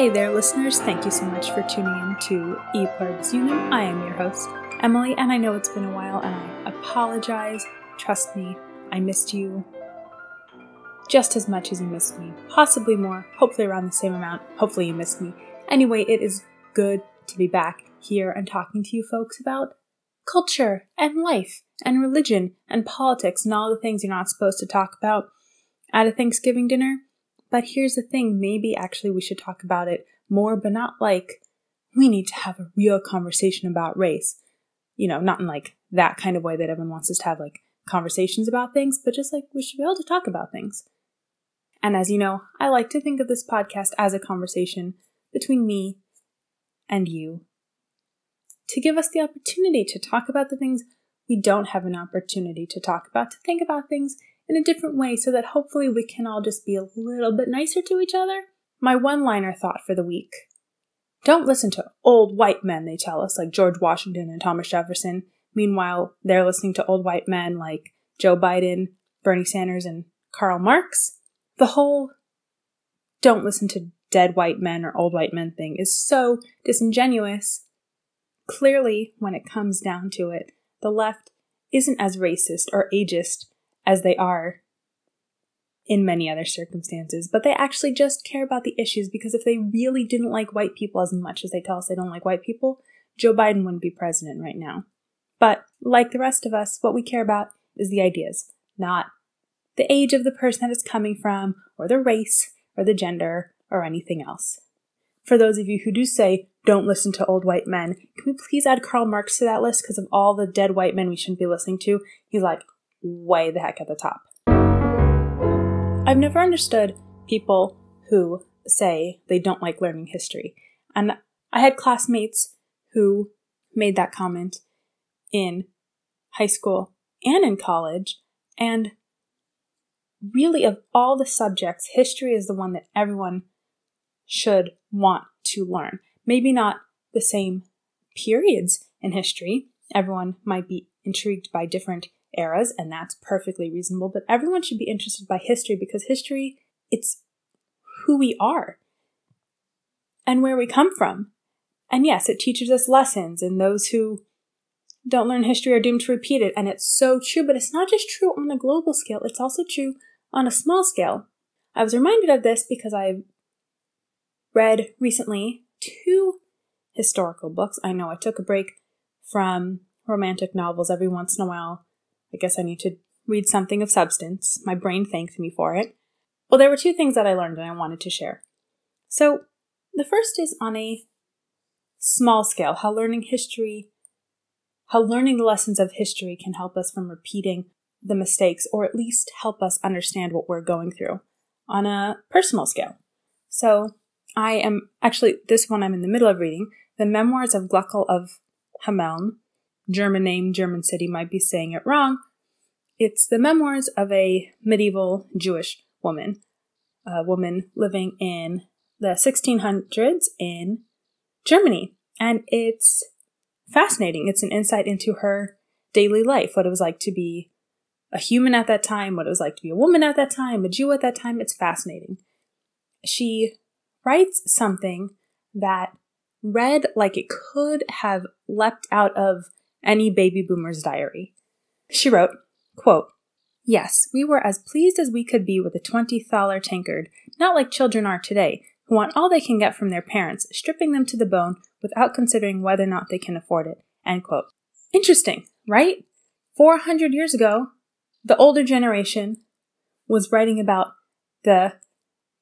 Hey there, listeners. Thank you so much for tuning in to E Unum. I am your host, Emily, and I know it's been a while, and I apologize. Trust me, I missed you just as much as you missed me. Possibly more, hopefully around the same amount. Hopefully, you missed me. Anyway, it is good to be back here and talking to you folks about culture and life and religion and politics and all the things you're not supposed to talk about at a Thanksgiving dinner. But here's the thing maybe actually we should talk about it more, but not like we need to have a real conversation about race. You know, not in like that kind of way that everyone wants us to have like conversations about things, but just like we should be able to talk about things. And as you know, I like to think of this podcast as a conversation between me and you to give us the opportunity to talk about the things we don't have an opportunity to talk about, to think about things in a different way so that hopefully we can all just be a little bit nicer to each other. My one liner thought for the week don't listen to old white men, they tell us, like George Washington and Thomas Jefferson. Meanwhile, they're listening to old white men like Joe Biden, Bernie Sanders, and Karl Marx. The whole don't listen to dead white men or old white men thing is so disingenuous. Clearly, when it comes down to it, the left isn't as racist or ageist as they are in many other circumstances, but they actually just care about the issues because if they really didn't like white people as much as they tell us they don't like white people, Joe Biden wouldn't be president right now. But like the rest of us, what we care about is the ideas, not the age of the person that it's coming from, or the race, or the gender, or anything else. For those of you who do say, don't listen to old white men, can we please add Karl Marx to that list because of all the dead white men we shouldn't be listening to? He's like way the heck at the top. I've never understood people who say they don't like learning history. And I had classmates who made that comment in high school and in college. And really, of all the subjects, history is the one that everyone should want to learn. Maybe not the same periods in history. Everyone might be intrigued by different eras, and that's perfectly reasonable, but everyone should be interested by history because history, it's who we are and where we come from. And yes, it teaches us lessons, and those who don't learn history are doomed to repeat it. And it's so true, but it's not just true on a global scale, it's also true on a small scale. I was reminded of this because I've read recently two historical books. I know I took a break from romantic novels every once in a while. I guess I need to read something of substance. My brain thanked me for it. Well, there were two things that I learned and I wanted to share. So, the first is on a small scale how learning history, how learning the lessons of history can help us from repeating the mistakes or at least help us understand what we're going through on a personal scale. So, I am actually, this one I'm in the middle of reading, The Memoirs of Gluckel of Hameln. German name, German city, might be saying it wrong. It's the memoirs of a medieval Jewish woman, a woman living in the 1600s in Germany. And it's fascinating. It's an insight into her daily life, what it was like to be a human at that time, what it was like to be a woman at that time, a Jew at that time. It's fascinating. She writes something that read like it could have leapt out of any baby boomer's diary. She wrote, quote, Yes, we were as pleased as we could be with a twenty thaler tankard, not like children are today, who want all they can get from their parents, stripping them to the bone without considering whether or not they can afford it. End quote. Interesting, right? 400 years ago, the older generation was writing about the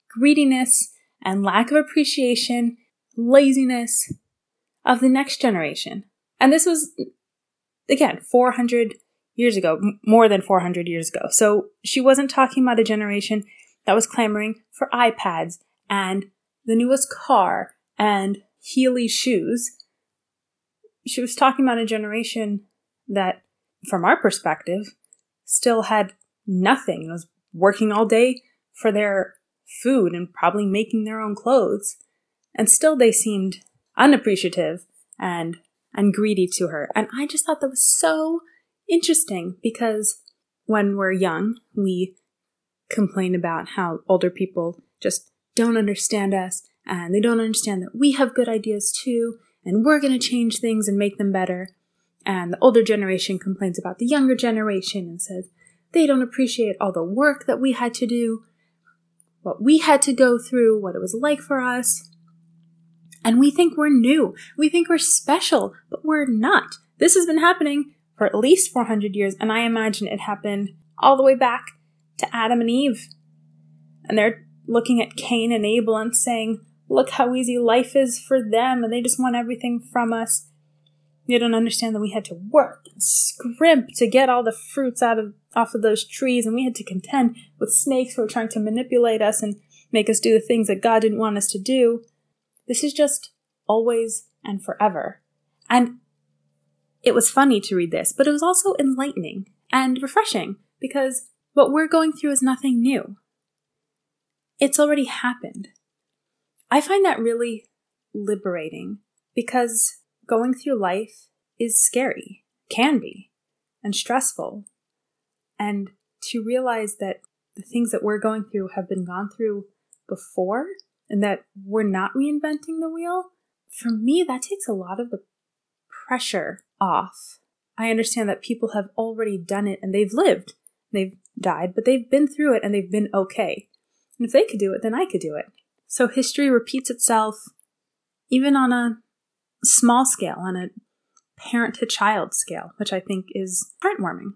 greediness and lack of appreciation, laziness of the next generation. And this was, again, 400 years ago, more than 400 years ago. So she wasn't talking about a generation that was clamoring for iPads and the newest car and Heely shoes. She was talking about a generation that, from our perspective, still had nothing and was working all day for their food and probably making their own clothes. And still they seemed unappreciative and and greedy to her. And I just thought that was so interesting because when we're young, we complain about how older people just don't understand us and they don't understand that we have good ideas too, and we're going to change things and make them better. And the older generation complains about the younger generation and says they don't appreciate all the work that we had to do, what we had to go through, what it was like for us. And we think we're new. We think we're special, but we're not. This has been happening for at least 400 years, and I imagine it happened all the way back to Adam and Eve. And they're looking at Cain and Abel and saying, Look how easy life is for them, and they just want everything from us. They don't understand that we had to work and scrimp to get all the fruits out of off of those trees, and we had to contend with snakes who were trying to manipulate us and make us do the things that God didn't want us to do. This is just always and forever. And it was funny to read this, but it was also enlightening and refreshing because what we're going through is nothing new. It's already happened. I find that really liberating because going through life is scary, can be, and stressful. And to realize that the things that we're going through have been gone through before and that we're not reinventing the wheel, for me, that takes a lot of the pressure off. I understand that people have already done it and they've lived. They've died, but they've been through it and they've been okay. And if they could do it, then I could do it. So history repeats itself even on a small scale, on a parent to child scale, which I think is heartwarming,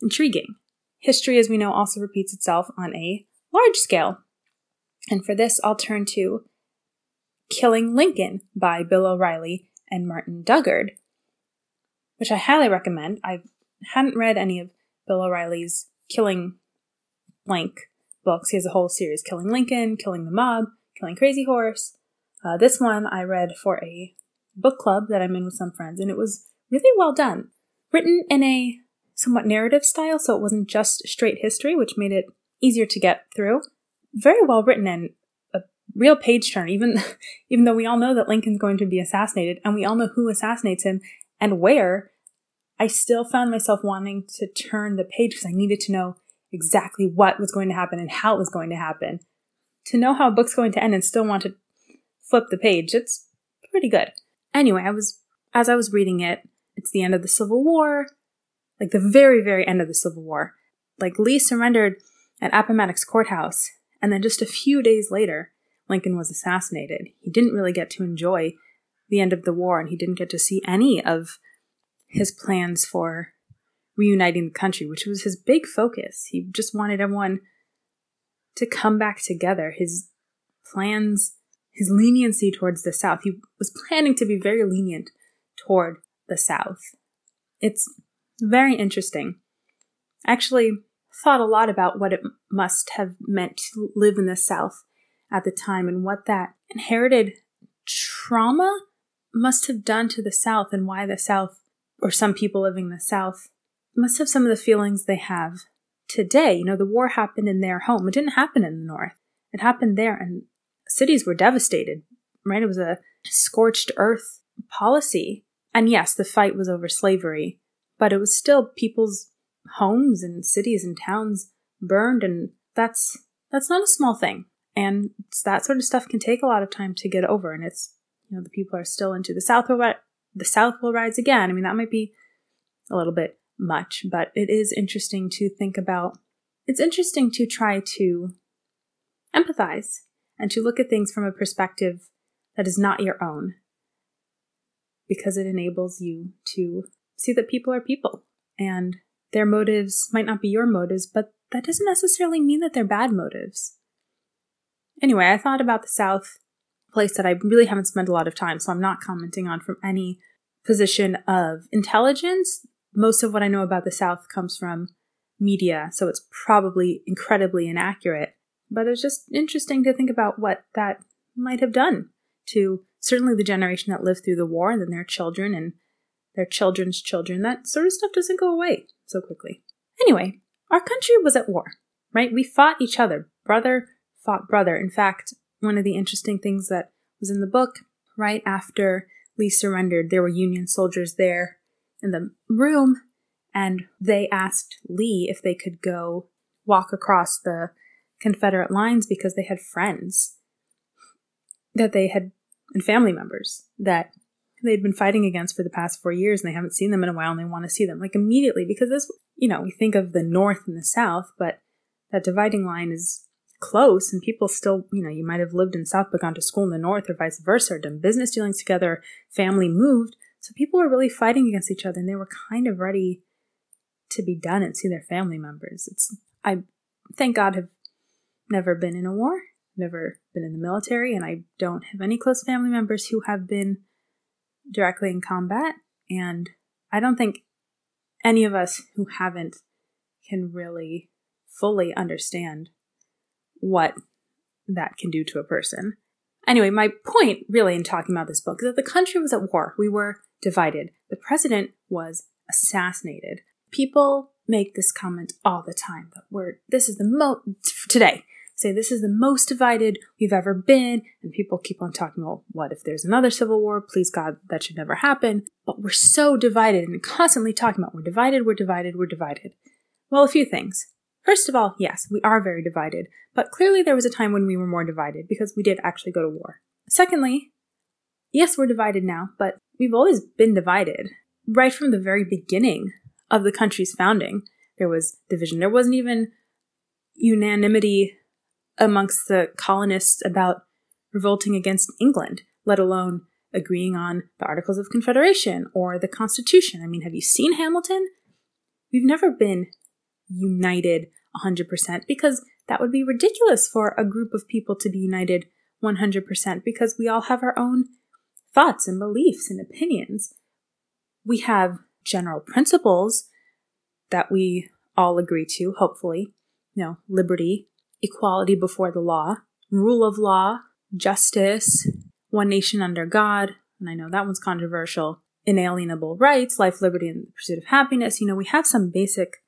intriguing. History, as we know, also repeats itself on a large scale. And for this, I'll turn to Killing Lincoln by Bill O'Reilly and Martin Dugard, which I highly recommend. I hadn't read any of Bill O'Reilly's Killing Blank books. He has a whole series Killing Lincoln, Killing the Mob, Killing Crazy Horse. Uh, this one I read for a book club that I'm in with some friends, and it was really well done. Written in a somewhat narrative style, so it wasn't just straight history, which made it easier to get through. Very well written and a real page turn, even, even though we all know that Lincoln's going to be assassinated, and we all know who assassinates him and where, I still found myself wanting to turn the page because I needed to know exactly what was going to happen and how it was going to happen. To know how a book's going to end and still want to flip the page, it's pretty good. Anyway, I was, as I was reading it, it's the end of the Civil War, like the very, very end of the Civil War. Like Lee surrendered at Appomattox Courthouse, and then just a few days later, Lincoln was assassinated. He didn't really get to enjoy the end of the war, and he didn't get to see any of his plans for reuniting the country, which was his big focus. He just wanted everyone to come back together. His plans, his leniency towards the South, he was planning to be very lenient toward the South. It's very interesting. Actually, thought a lot about what it must have meant to live in the South at the time and what that inherited trauma must have done to the South and why the South, or some people living in the South, must have some of the feelings they have today. You know, the war happened in their home. It didn't happen in the North. It happened there, and cities were devastated, right? It was a scorched earth policy. And yes, the fight was over slavery, but it was still people's homes and cities and towns burned, and that's that's not a small thing. And that sort of stuff can take a lot of time to get over, and it's you know the people are still into the South will ri- the South will rise again. I mean that might be a little bit much, but it is interesting to think about. It's interesting to try to empathize and to look at things from a perspective that is not your own because it enables you to see that people are people and their motives might not be your motives, but that doesn't necessarily mean that they're bad motives. Anyway, I thought about the South, place that I really haven't spent a lot of time, so I'm not commenting on from any position of intelligence most of what I know about the South comes from media, so it's probably incredibly inaccurate. But it's just interesting to think about what that might have done to certainly the generation that lived through the war and then their children and their children's children. That sort of stuff doesn't go away so quickly. Anyway, our country was at war, right? We fought each other. Brother fought brother. In fact, one of the interesting things that was in the book, right after Lee surrendered, there were Union soldiers there in the room and they asked Lee if they could go walk across the Confederate lines because they had friends that they had, and family members that they'd been fighting against for the past four years and they haven't seen them in a while and they want to see them like immediately because this, you know, we think of the North and the South, but that dividing line is close and people still, you know, you might have lived in South but gone to school in the North or vice versa, or done business dealings together, family moved. So people were really fighting against each other and they were kind of ready to be done and see their family members. It's, I thank God have never been in a war, never been in the military, and I don't have any close family members who have been directly in combat. And I don't think any of us who haven't can really fully understand what that can do to a person. Anyway, my point really in talking about this book is that the country was at war. We were divided. The president was assassinated. People make this comment all the time that we're this is the most today say this is the most divided we've ever been and people keep on talking well what if there's another civil war? Please god that should never happen. But we're so divided and constantly talking about we're divided we're divided we're divided. Well a few things. First of all yes we are very divided but clearly there was a time when we were more divided because we did actually go to war. Secondly yes we're divided now but we've always been divided. Right from the very beginning of the country's founding, there was division. There wasn't even unanimity amongst the colonists about revolting against England, let alone agreeing on the Articles of Confederation or the Constitution. I mean, have you seen Hamilton? We've never been united 100% because that would be ridiculous for a group of people to be united 100% because we all have our own thoughts and beliefs and opinions. We have general principles that we all agree to, hopefully. You know, liberty, equality before the law, rule of law, justice, one nation under God, and I know that one's controversial, inalienable rights, life, liberty, and the pursuit of happiness. You know, we have some basic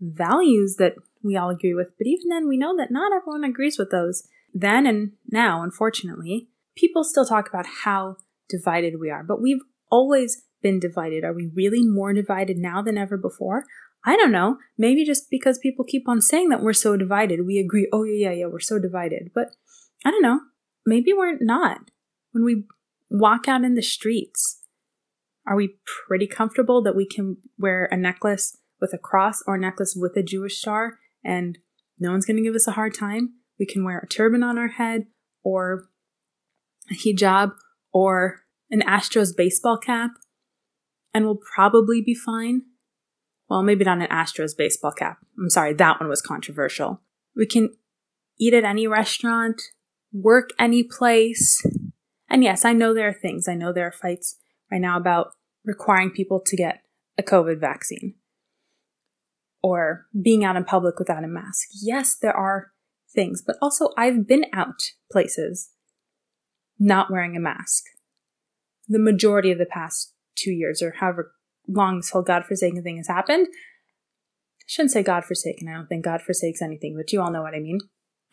values that we all agree with, but even then, we know that not everyone agrees with those. Then and now, unfortunately, people still talk about how divided we are, but we've always been divided? Are we really more divided now than ever before? I don't know. Maybe just because people keep on saying that we're so divided, we agree, oh, yeah, yeah, yeah, we're so divided. But I don't know. Maybe we're not. When we walk out in the streets, are we pretty comfortable that we can wear a necklace with a cross or a necklace with a Jewish star and no one's going to give us a hard time? We can wear a turban on our head or a hijab or an Astros baseball cap and we'll probably be fine. Well, maybe not an Astros baseball cap. I'm sorry, that one was controversial. We can eat at any restaurant, work any place. And yes, I know there are things. I know there are fights right now about requiring people to get a COVID vaccine or being out in public without a mask. Yes, there are things, but also I've been out places not wearing a mask the majority of the past two years or however long this whole godforsaken thing has happened. I shouldn't say godforsaken. I don't think God forsakes anything, but you all know what I mean.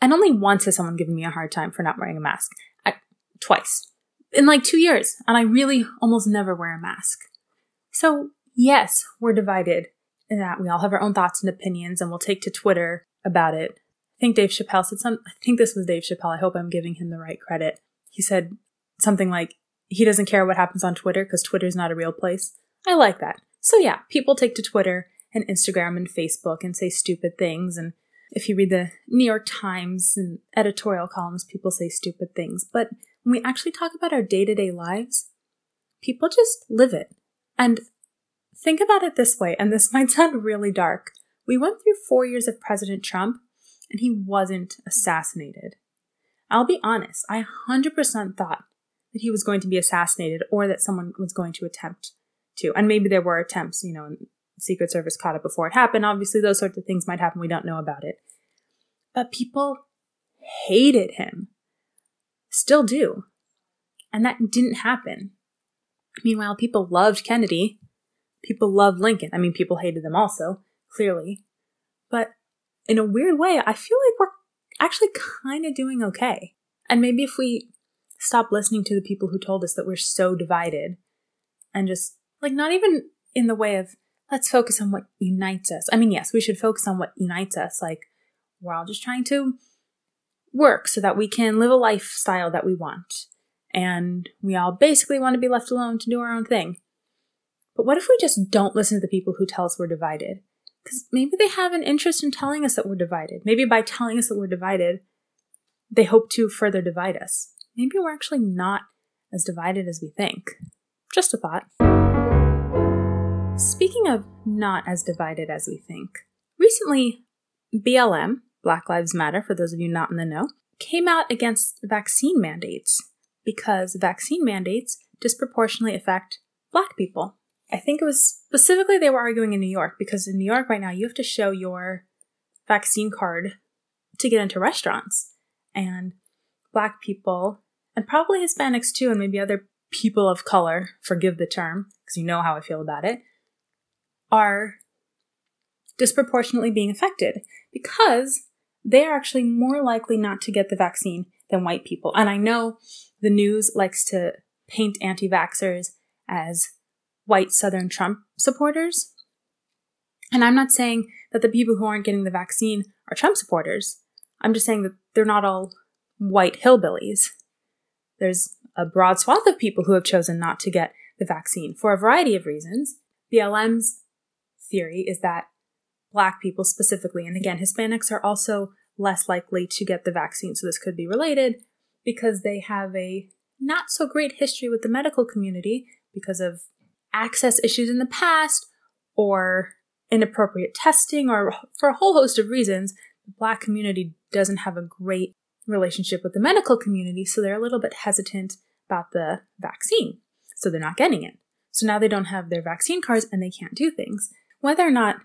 And only once has someone given me a hard time for not wearing a mask. I, twice. In like two years. And I really almost never wear a mask. So, yes, we're divided in that we all have our own thoughts and opinions, and we'll take to Twitter about it. I think Dave Chappelle said some, I think this was Dave Chappelle. I hope I'm giving him the right credit. He said something like, he doesn't care what happens on Twitter because Twitter's not a real place. I like that. So yeah, people take to Twitter and Instagram and Facebook and say stupid things. And if you read the New York Times and editorial columns, people say stupid things. But when we actually talk about our day to day lives, people just live it. And think about it this way, and this might sound really dark. We went through four years of President Trump, and he wasn't assassinated. I'll be honest, I 100% thought that he was going to be assassinated or that someone was going to attempt to. And maybe there were attempts, you know, Secret Service caught it before it happened. Obviously, those sorts of things might happen. We don't know about it. But people hated him. Still do. And that didn't happen. Meanwhile, people loved Kennedy. People loved Lincoln. I mean, people hated them also, clearly. But in a weird way, I feel like we're actually kind of doing okay. And maybe if we stop listening to the people who told us that we're so divided and just like not even in the way of let's focus on what unites us. I mean, yes, we should focus on what unites us. Like we're all just trying to work so that we can live a lifestyle that we want. and we all basically want to be left alone to do our own thing. But what if we just don't listen to the people who tell us we're divided? Because maybe they have an interest in telling us that we're divided. Maybe by telling us that we're divided, they hope to further divide us. Maybe we're actually not as divided as we think. Just a thought. Speaking of not as divided as we think, recently BLM, Black Lives Matter, for those of you not in the know, came out against vaccine mandates because vaccine mandates disproportionately affect black people. I think it was specifically they were arguing in New York because in New York right now you have to show your vaccine card to get into restaurants. And black people, and probably Hispanics too, and maybe other people of color, forgive the term, because you know how I feel about it, are disproportionately being affected because they are actually more likely not to get the vaccine than white people. And I know the news likes to paint anti vaxxers as white Southern Trump supporters. And I'm not saying that the people who aren't getting the vaccine are Trump supporters. I'm just saying that they're not all white hillbillies. There's a broad swath of people who have chosen not to get the vaccine for a variety of reasons. BLM's theory is that black people specifically, and again, Hispanics are also less likely to get the vaccine, so this could be related because they have a not so great history with the medical community because of access issues in the past or inappropriate testing or for a whole host of reasons. The black community doesn't have a great relationship with the medical community, so they're a little bit hesitant about the vaccine. So they're not getting it. So now they don't have their vaccine cards and they can't do things. Whether or not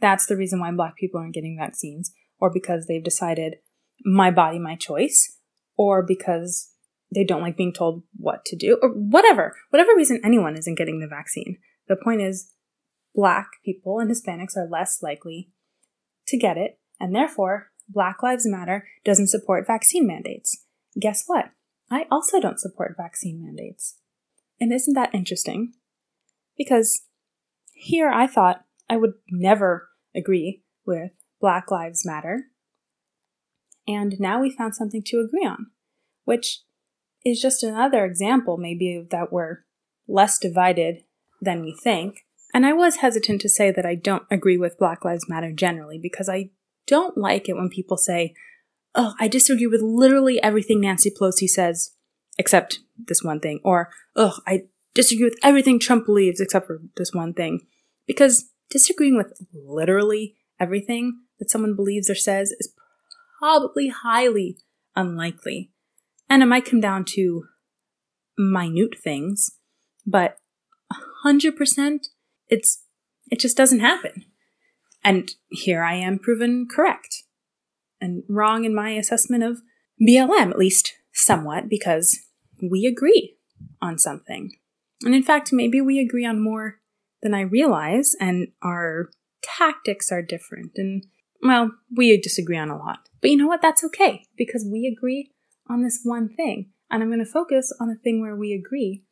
that's the reason why black people aren't getting vaccines, or because they've decided my body, my choice, or because they don't like being told what to do, or whatever, whatever reason anyone isn't getting the vaccine. The point is, black people and Hispanics are less likely to get it, and therefore, Black Lives Matter doesn't support vaccine mandates. Guess what? I also don't support vaccine mandates. And isn't that interesting? Because here I thought I would never agree with Black Lives Matter. And now we found something to agree on, which is just another example, maybe, that we're less divided than we think. And I was hesitant to say that I don't agree with Black Lives Matter generally because I don't like it when people say, oh, I disagree with literally everything Nancy Pelosi says, except this one thing. Or, oh, I disagree with everything Trump believes, except for this one thing. Because disagreeing with literally everything that someone believes or says is probably highly unlikely. And it might come down to minute things, but 100% it's it just doesn't happen. And here I am proven correct and wrong in my assessment of BLM, at least somewhat, because we agree on something. And in fact, maybe we agree on more than I realize, and our tactics are different. And, well, we disagree on a lot. But you know what? That's okay, because we agree on this one thing. And I'm going to focus on the thing where we agree.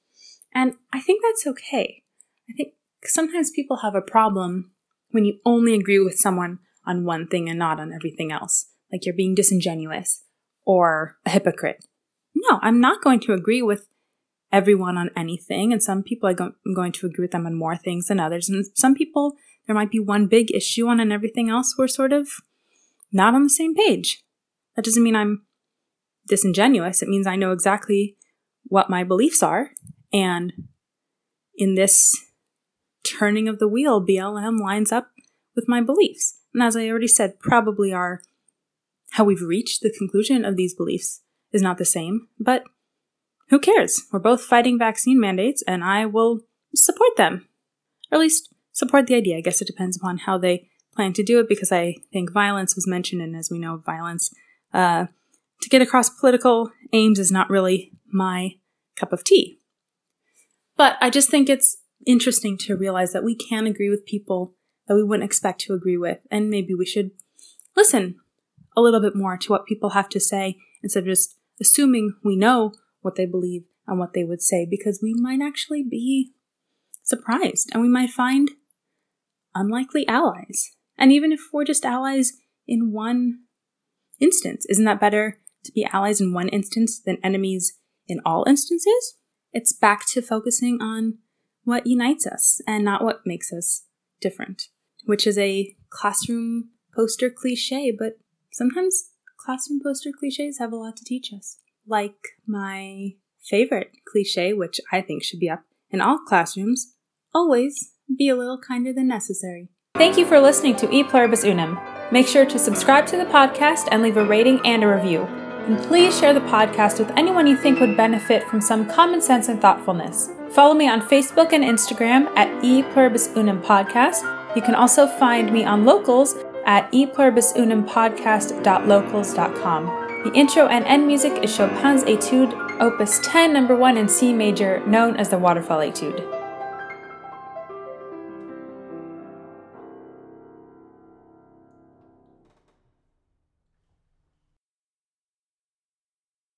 And I think that's okay. I think sometimes people have a problem when you only agree with someone on one thing and not on everything else. Like you're being disingenuous or a hypocrite. No, I'm not going to agree with everyone on anything. And some people I'm going to agree with them on more things than others. And some people, there might be one big issue on and everything else we're sort of not on the same page. That doesn't mean I'm disingenuous. It means I know exactly what my beliefs are. And in this turning of the wheel, BLM lines up with my beliefs. And as I already said, probably are how we've reached the conclusion of these beliefs is not the same, but who cares? We're both fighting vaccine mandates, and I will support them. Or at least support the idea. I guess it depends upon how they plan to do it, because I think violence was mentioned, and as we know, violence uh, to get across political aims is not really my cup of tea. But I just think it's interesting to realize that we can agree with people that we wouldn't expect to agree with, and maybe we should listen a little bit more to what people have to say instead of just assuming we know what they believe and what they would say, because we might actually be surprised and we might find unlikely allies. And even if we're just allies in one instance, isn't that better to be allies in one instance than enemies in all instances, it's back to focusing on what unites us and not what makes us different, which is a classroom poster cliche, but sometimes classroom poster cliches have a lot to teach us. Like my favorite cliche, which I think should be up in all classrooms always be a little kinder than necessary. Thank you for listening to E Pluribus Unum. Make sure to subscribe to the podcast and leave a rating and a review. And please share the podcast with anyone you think would benefit from some common sense and thoughtfulness. Follow me on Facebook and Instagram at E Pluribus Unum Podcast. You can also find me on locals at e pluribus unum epluribusunumpodcast.locals.com. The intro and end music is Chopin's Etude, Opus 10, number 1 in C major, known as the Waterfall Etude.